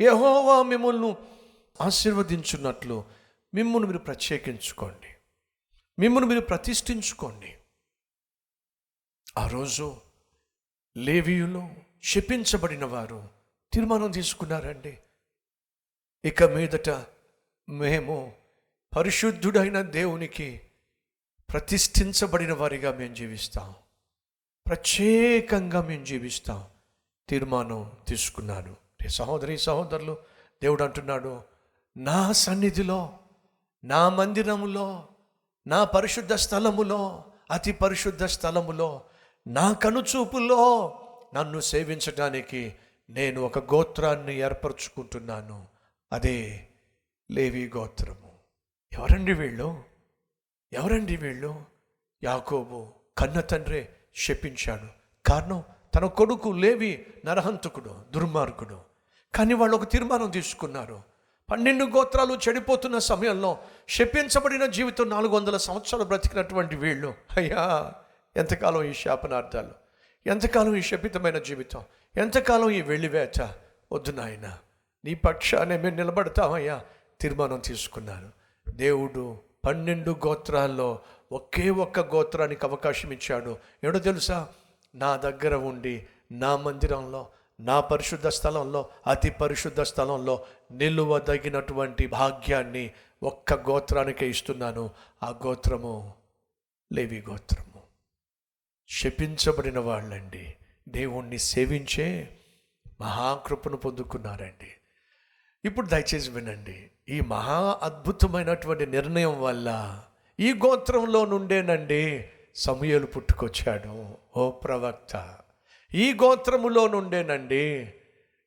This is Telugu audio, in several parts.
యహోవా మిమ్మల్ని ఆశీర్వదించున్నట్లు మిమ్మల్ని మీరు ప్రత్యేకించుకోండి. మిమ్మల్ని మీరు ప్రతిష్ఠించుకోండి. ఆ రోజు లేవీయులు శపించబడిన వారు తీర్మానం తీసుకున్నారండి. ఇక మీదట మేము పరిశుద్ధుడైన దేవునికి ప్రతిష్ఠించబడిన వారిగా మేము జీవిస్తాం. ప్రత్యేకంగా మేము జీవిస్తాం. తీర్మానం తీసుకున్నాను. రే సహోదరి సహోదరులు దేవుడు అంటున్నాడు నా సన్నిధిలో నా మందిరములో నా పరిశుద్ధ స్థలములో అతి పరిశుద్ధ స్థలములో నా కనుచూపులో నన్ను సేవించడానికి నేను ఒక గోత్రాన్ని ఏర్పరచుకుంటున్నాను. అదే లేవి గోత్రము. ఎవరండి వీళ్ళు? ఎవరండి వీళ్ళు? యాకోబు కన్న తండ్రే శపించాడు. కారణం తన కొడుకు లేవి నరహంతకుడు దుర్మార్గుడు. కానీ వాళ్ళు ఒక తీర్మానం తీసుకున్నారు. పన్నెండు గోత్రాలు చెడిపోతున్న సమయంలో శపించబడిన జీవితం నాలుగు వందల సంవత్సరాలు బ్రతికినటువంటి వీళ్ళు. అయ్యా ఎంతకాలం ఈ శాపనార్థాలు? ఎంతకాలం ఈ శపితమైన జీవితం? ఎంతకాలం ఈ వెళ్ళివేత వద్దు నాయన నీ పక్షానే మేము నిలబడతామయ్యా తీర్మానం తీసుకున్నాను దేవుడు పన్నెండు గోత్రాల్లో ఒకే ఒక్క గోత్రానికి అవకాశం ఇచ్చాడు. ఏడో తెలుసా? నా దగ్గర ఉండి నా మందిరంలో నా పరిశుద్ధ స్థలంలో అతి పరిశుద్ధ స్థలంలో నిలువదగినటువంటి భాగ్యాన్ని ఒక్క గోత్రానికే ఇస్తున్నాను. ఆ గోత్రము లేవి గోత్రము. శపించబడిన వాళ్ళండి. దేవుణ్ణి సేవించే మహాకృపను పొందుకున్నారండి. ఇప్పుడు దయచేసి వినండి. ఈ మహా అద్భుతమైనటువంటి నిర్ణయం వల్ల ఈ గోత్రంలో నుండేనండి సమయలు పుట్టుకొచ్చాడు. ఓ ప్రవక్త! ఈ గోత్రములో నుండేనండి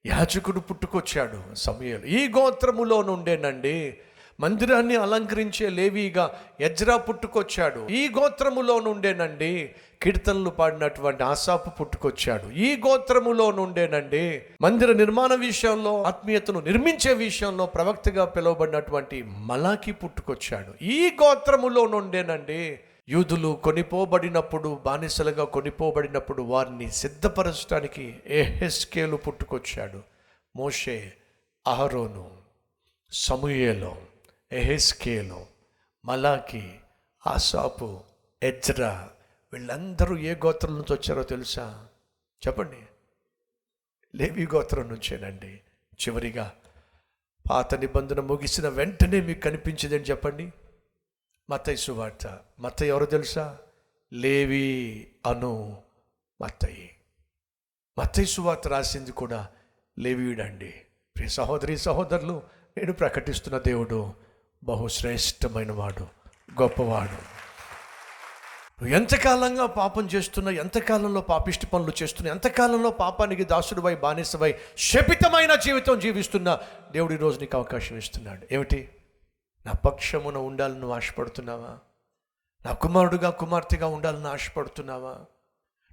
యాజకుడు పుట్టుకొచ్చాడు సమయలు. ఈ గోత్రములో నుండేనండి మందిరాన్ని అలంకరించే లేవీగా ఎజ్రా పుట్టుకొచ్చాడు. ఈ గోత్రములో నుండేనండి కీర్తనలు పాడినటువంటి ఆసాపు పుట్టుకొచ్చాడు. ఈ గోత్రములో నుండేనండి మందిర నిర్మాణ విషయంలో ఆత్మీయతను నిర్మించే విషయంలో ప్రవక్తగా పిలువబడినటువంటి మలాకి పుట్టుకొచ్చాడు. ఈ గోత్రములో నుండేనండి యూదులు కొనిపోబడినప్పుడు బానిసలుగా కొనిపోబడినప్పుడు వారిని సిద్ధపరచడానికి ఏహెస్కేలు పుట్టుకొచ్చాడు. మోషే అహరోను సమూయేలో ఎహెస్కేలు మలాకి ఆసాపు ఎజ్రా వీళ్ళందరూ ఏ గోత్రం నుంచి వచ్చారో తెలుసా? చెప్పండి. లేవి గోత్రం నుంచేనండి. చివరిగా పాత నిబంధన ముగిసిన వెంటనే మీకు కనిపించిందని చెప్పండి. మత్తయి సువార్త. మత్తయి ఎవరు తెలుసా? లేవి అను మత్తయి. మత్తయి సువార్త రాసింది కూడా లేవీయుడండి. ప్రియ సహోదరి సహోదరులు నేను ప్రకటిస్తున్న దేవుడు బహుశ్రేష్టమైన వాడు గొప్పవాడు. నువ్వు ఎంతకాలంగా పాపం చేస్తున్నా ఎంతకాలంలో పాపిష్టి పనులు చేస్తున్నా ఎంతకాలంలో పాపానికి దాసుడివై బానిసవై శపితమైన జీవితం జీవిస్తున్నా దేవుడు ఈరోజు నీకు అవకాశం ఇస్తున్నాడు. ఏమిటి? నా పక్షమున ఉండాలని నువ్వు ఆశపడుతున్నావా? నా కుమారుడుగా కుమార్తెగా ఉండాలని ఆశపడుతున్నావా?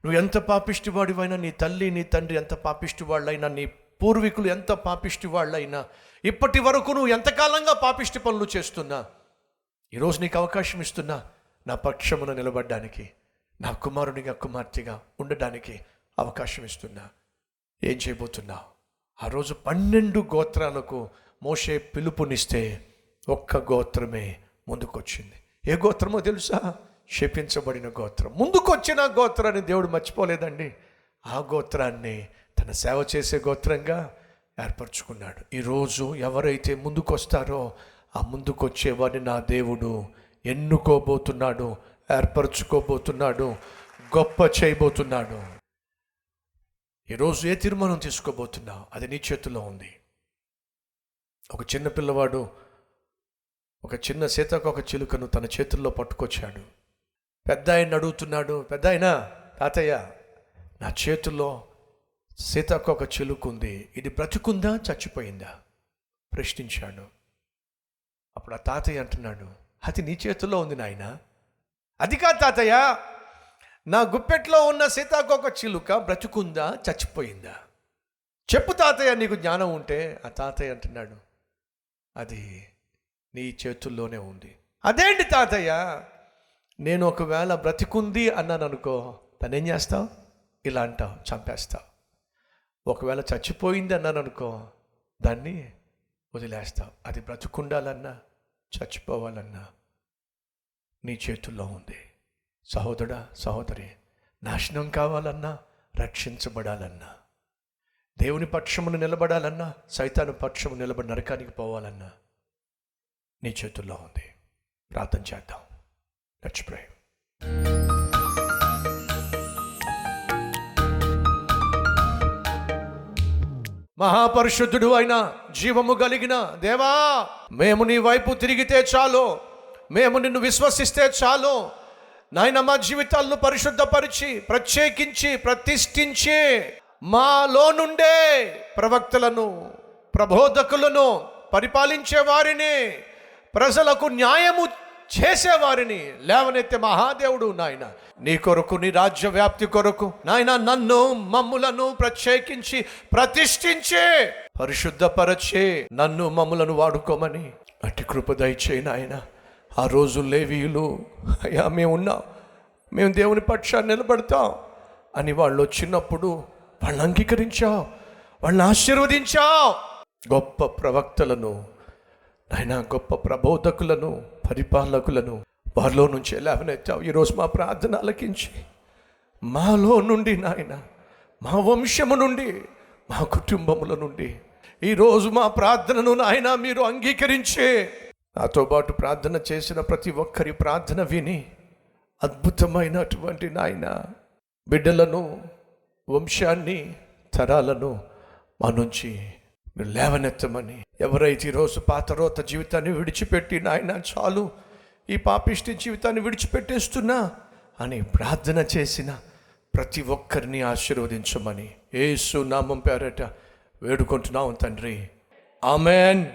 నువ్వు ఎంత పాపిష్టి వాడివైనా నీ తల్లి నీ తండ్రి ఎంత పాపిష్టివాళ్ళైనా నీ పూర్వీకులు ఎంత పాపిష్టి వాళ్ళైనా ఇప్పటి వరకు నువ్వు ఎంతకాలంగా పాపిష్టి పనులు చేస్తున్నా? ఈరోజు నీకు అవకాశం ఇస్తున్నా నా పక్షమున నిలబడ్డానికి నా కుమారునిగా కుమార్తెగా ఉండడానికి అవకాశం ఇస్తున్నా. ఏం చేయబోతున్నావు? ఆ రోజు పన్నెండు గోత్రాలకు మోషే పిలుపునిస్తే ఒక్క గోత్రమే ముందుకొచ్చింది. ఏ గోత్రమో తెలుసా? శపించబడిన గోత్రం. ముందుకొచ్చిన గోత్రాన్ని దేవుడు మర్చిపోలేదండి. ఆ గోత్రాన్ని తన సేవ చేసే గోత్రంగా ఏర్పరచుకున్నాడు. ఈరోజు ఎవరైతే ముందుకొస్తారో ఆ ముందుకొచ్చేవాడిని నా దేవుడు ఎన్నుకోబోతున్నాడు ఏర్పరచుకోబోతున్నాడు గొప్ప చేయబోతున్నాడు. ఈరోజు ఏ తీర్మానం తీసుకోబోతున్నావు? అది నీ చేతిలో ఉంది. ఒక చిన్న పిల్లవాడు ఒక చిన్న సీతాకోక చిలుకను తన చేతుల్లో పట్టుకొచ్చాడు. పెద్ద ఆయన అడుగుతున్నాడు పెద్ద ఆయన తాతయ్య నా చేతుల్లో సీతాకోక చిలుకుంది. ఇది బ్రతుకుందా చచ్చిపోయిందా? ప్రశ్నించాడు. అప్పుడు ఆ తాతయ్య అంటున్నాడు అది నీ చేతుల్లో ఉంది నాయన. అది కాదు తాతయ్య నా గుప్పెట్లో ఉన్న సీతాకోక చిలుక బ్రతుకుందా చచ్చిపోయిందా? చెప్పు తాతయ్య నీకు జ్ఞానం ఉంటే ఆ తాతయ్య అంటున్నాడు. అది నీ చేతుల్లోనే ఉంది. అదేంటి తాతయ్య? నేను ఒకవేళ బ్రతికుంది అన్నాను అనుకో తనేం చేస్తావు? ఇలా అంటావు చంపేస్తావు. ఒకవేళ చచ్చిపోయింది అన్నాను అనుకో దాన్ని వదిలేస్తావు. అది బ్రతుకుండాలన్నా చచ్చిపోవాలన్నా నీ చేతుల్లో ఉంది. సహోదరా సహోదరి నాశనం కావాలన్నా రక్షించబడాలన్నా దేవుని పక్షమును నిలబడాలన్నా సైతాను పక్షము నిలబడి నరకానికి పోవాలన్నా నీ చేతుల్లో ఉంది. ప్రార్థన చేద్దాం. లెట్స్ ప్రే మహాపరిశుద్ధుడు అయిన జీవము కలిగిన దేవా మేము నీ వైపు తిరిగితే చాలు. మేము నిన్ను విశ్వసిస్తే చాలు. నాయన మా జీవితాలను పరిశుద్ధపరిచి ప్రత్యేకించి ప్రతిష్ఠించి మాలో నుండే ప్రవక్తలను ప్రబోధకులను పరిపాలించే వారిని ప్రజలకు న్యాయము చేసేవారిని. లేవనెత్తే మహాదేవుడు నాయన నీ కొరకు నీ రాజ్య వ్యాప్తి కొరకు నాయన నన్ను మమ్ములను ప్రత్యేకించి ప్రతిష్ఠించే పరిశుద్ధపరచే నన్ను మమ్ములను వాడుకోమని అటు కృప దయచేయి నాయన. ఆ రోజు లేవీయులు అయ్యా మేము ఉన్నాం. మేము దేవుని పక్షాన్ని నిలబడతాం అని వాళ్ళు వచ్చినప్పుడు వాళ్ళని అంగీకరించావు వాళ్ళని ఆశీర్వదించావు గొప్ప ప్రవక్తలను ఆయన గొప్ప ప్రబోధకులను పరిపాలకులను వారిలో నుంచి లేవనెత్తావు ఈరోజు మా ప్రార్థన ఆలకించి. మాలో నుండి నాయన మా వంశము నుండి మా కుటుంబముల నుండి ఈరోజు మా ప్రార్థనను నాయన మీరు అంగీకరించే. నాతో పాటు ప్రార్థన చేసిన ప్రతి ఒక్కరి ప్రార్థన విని అద్భుతమైనటువంటి నాయన బిడ్డలను వంశాన్ని తరాలను మా నుంచి మీరు లేవనెత్తమని. ఎవరైతే ఈరోజు పాతరోత జీవితాన్ని విడిచిపెట్టి నాయన చాలు ఈ పాపిష్టి జీవితాన్ని విడిచిపెట్టేస్తున్నా అని ప్రార్థన చేసిన ప్రతి ఒక్కరిని ఆశీర్వదించమని. ఏసు నామం పేరట వేడుకుంటున్నాం తండ్రి. ఆమెన్.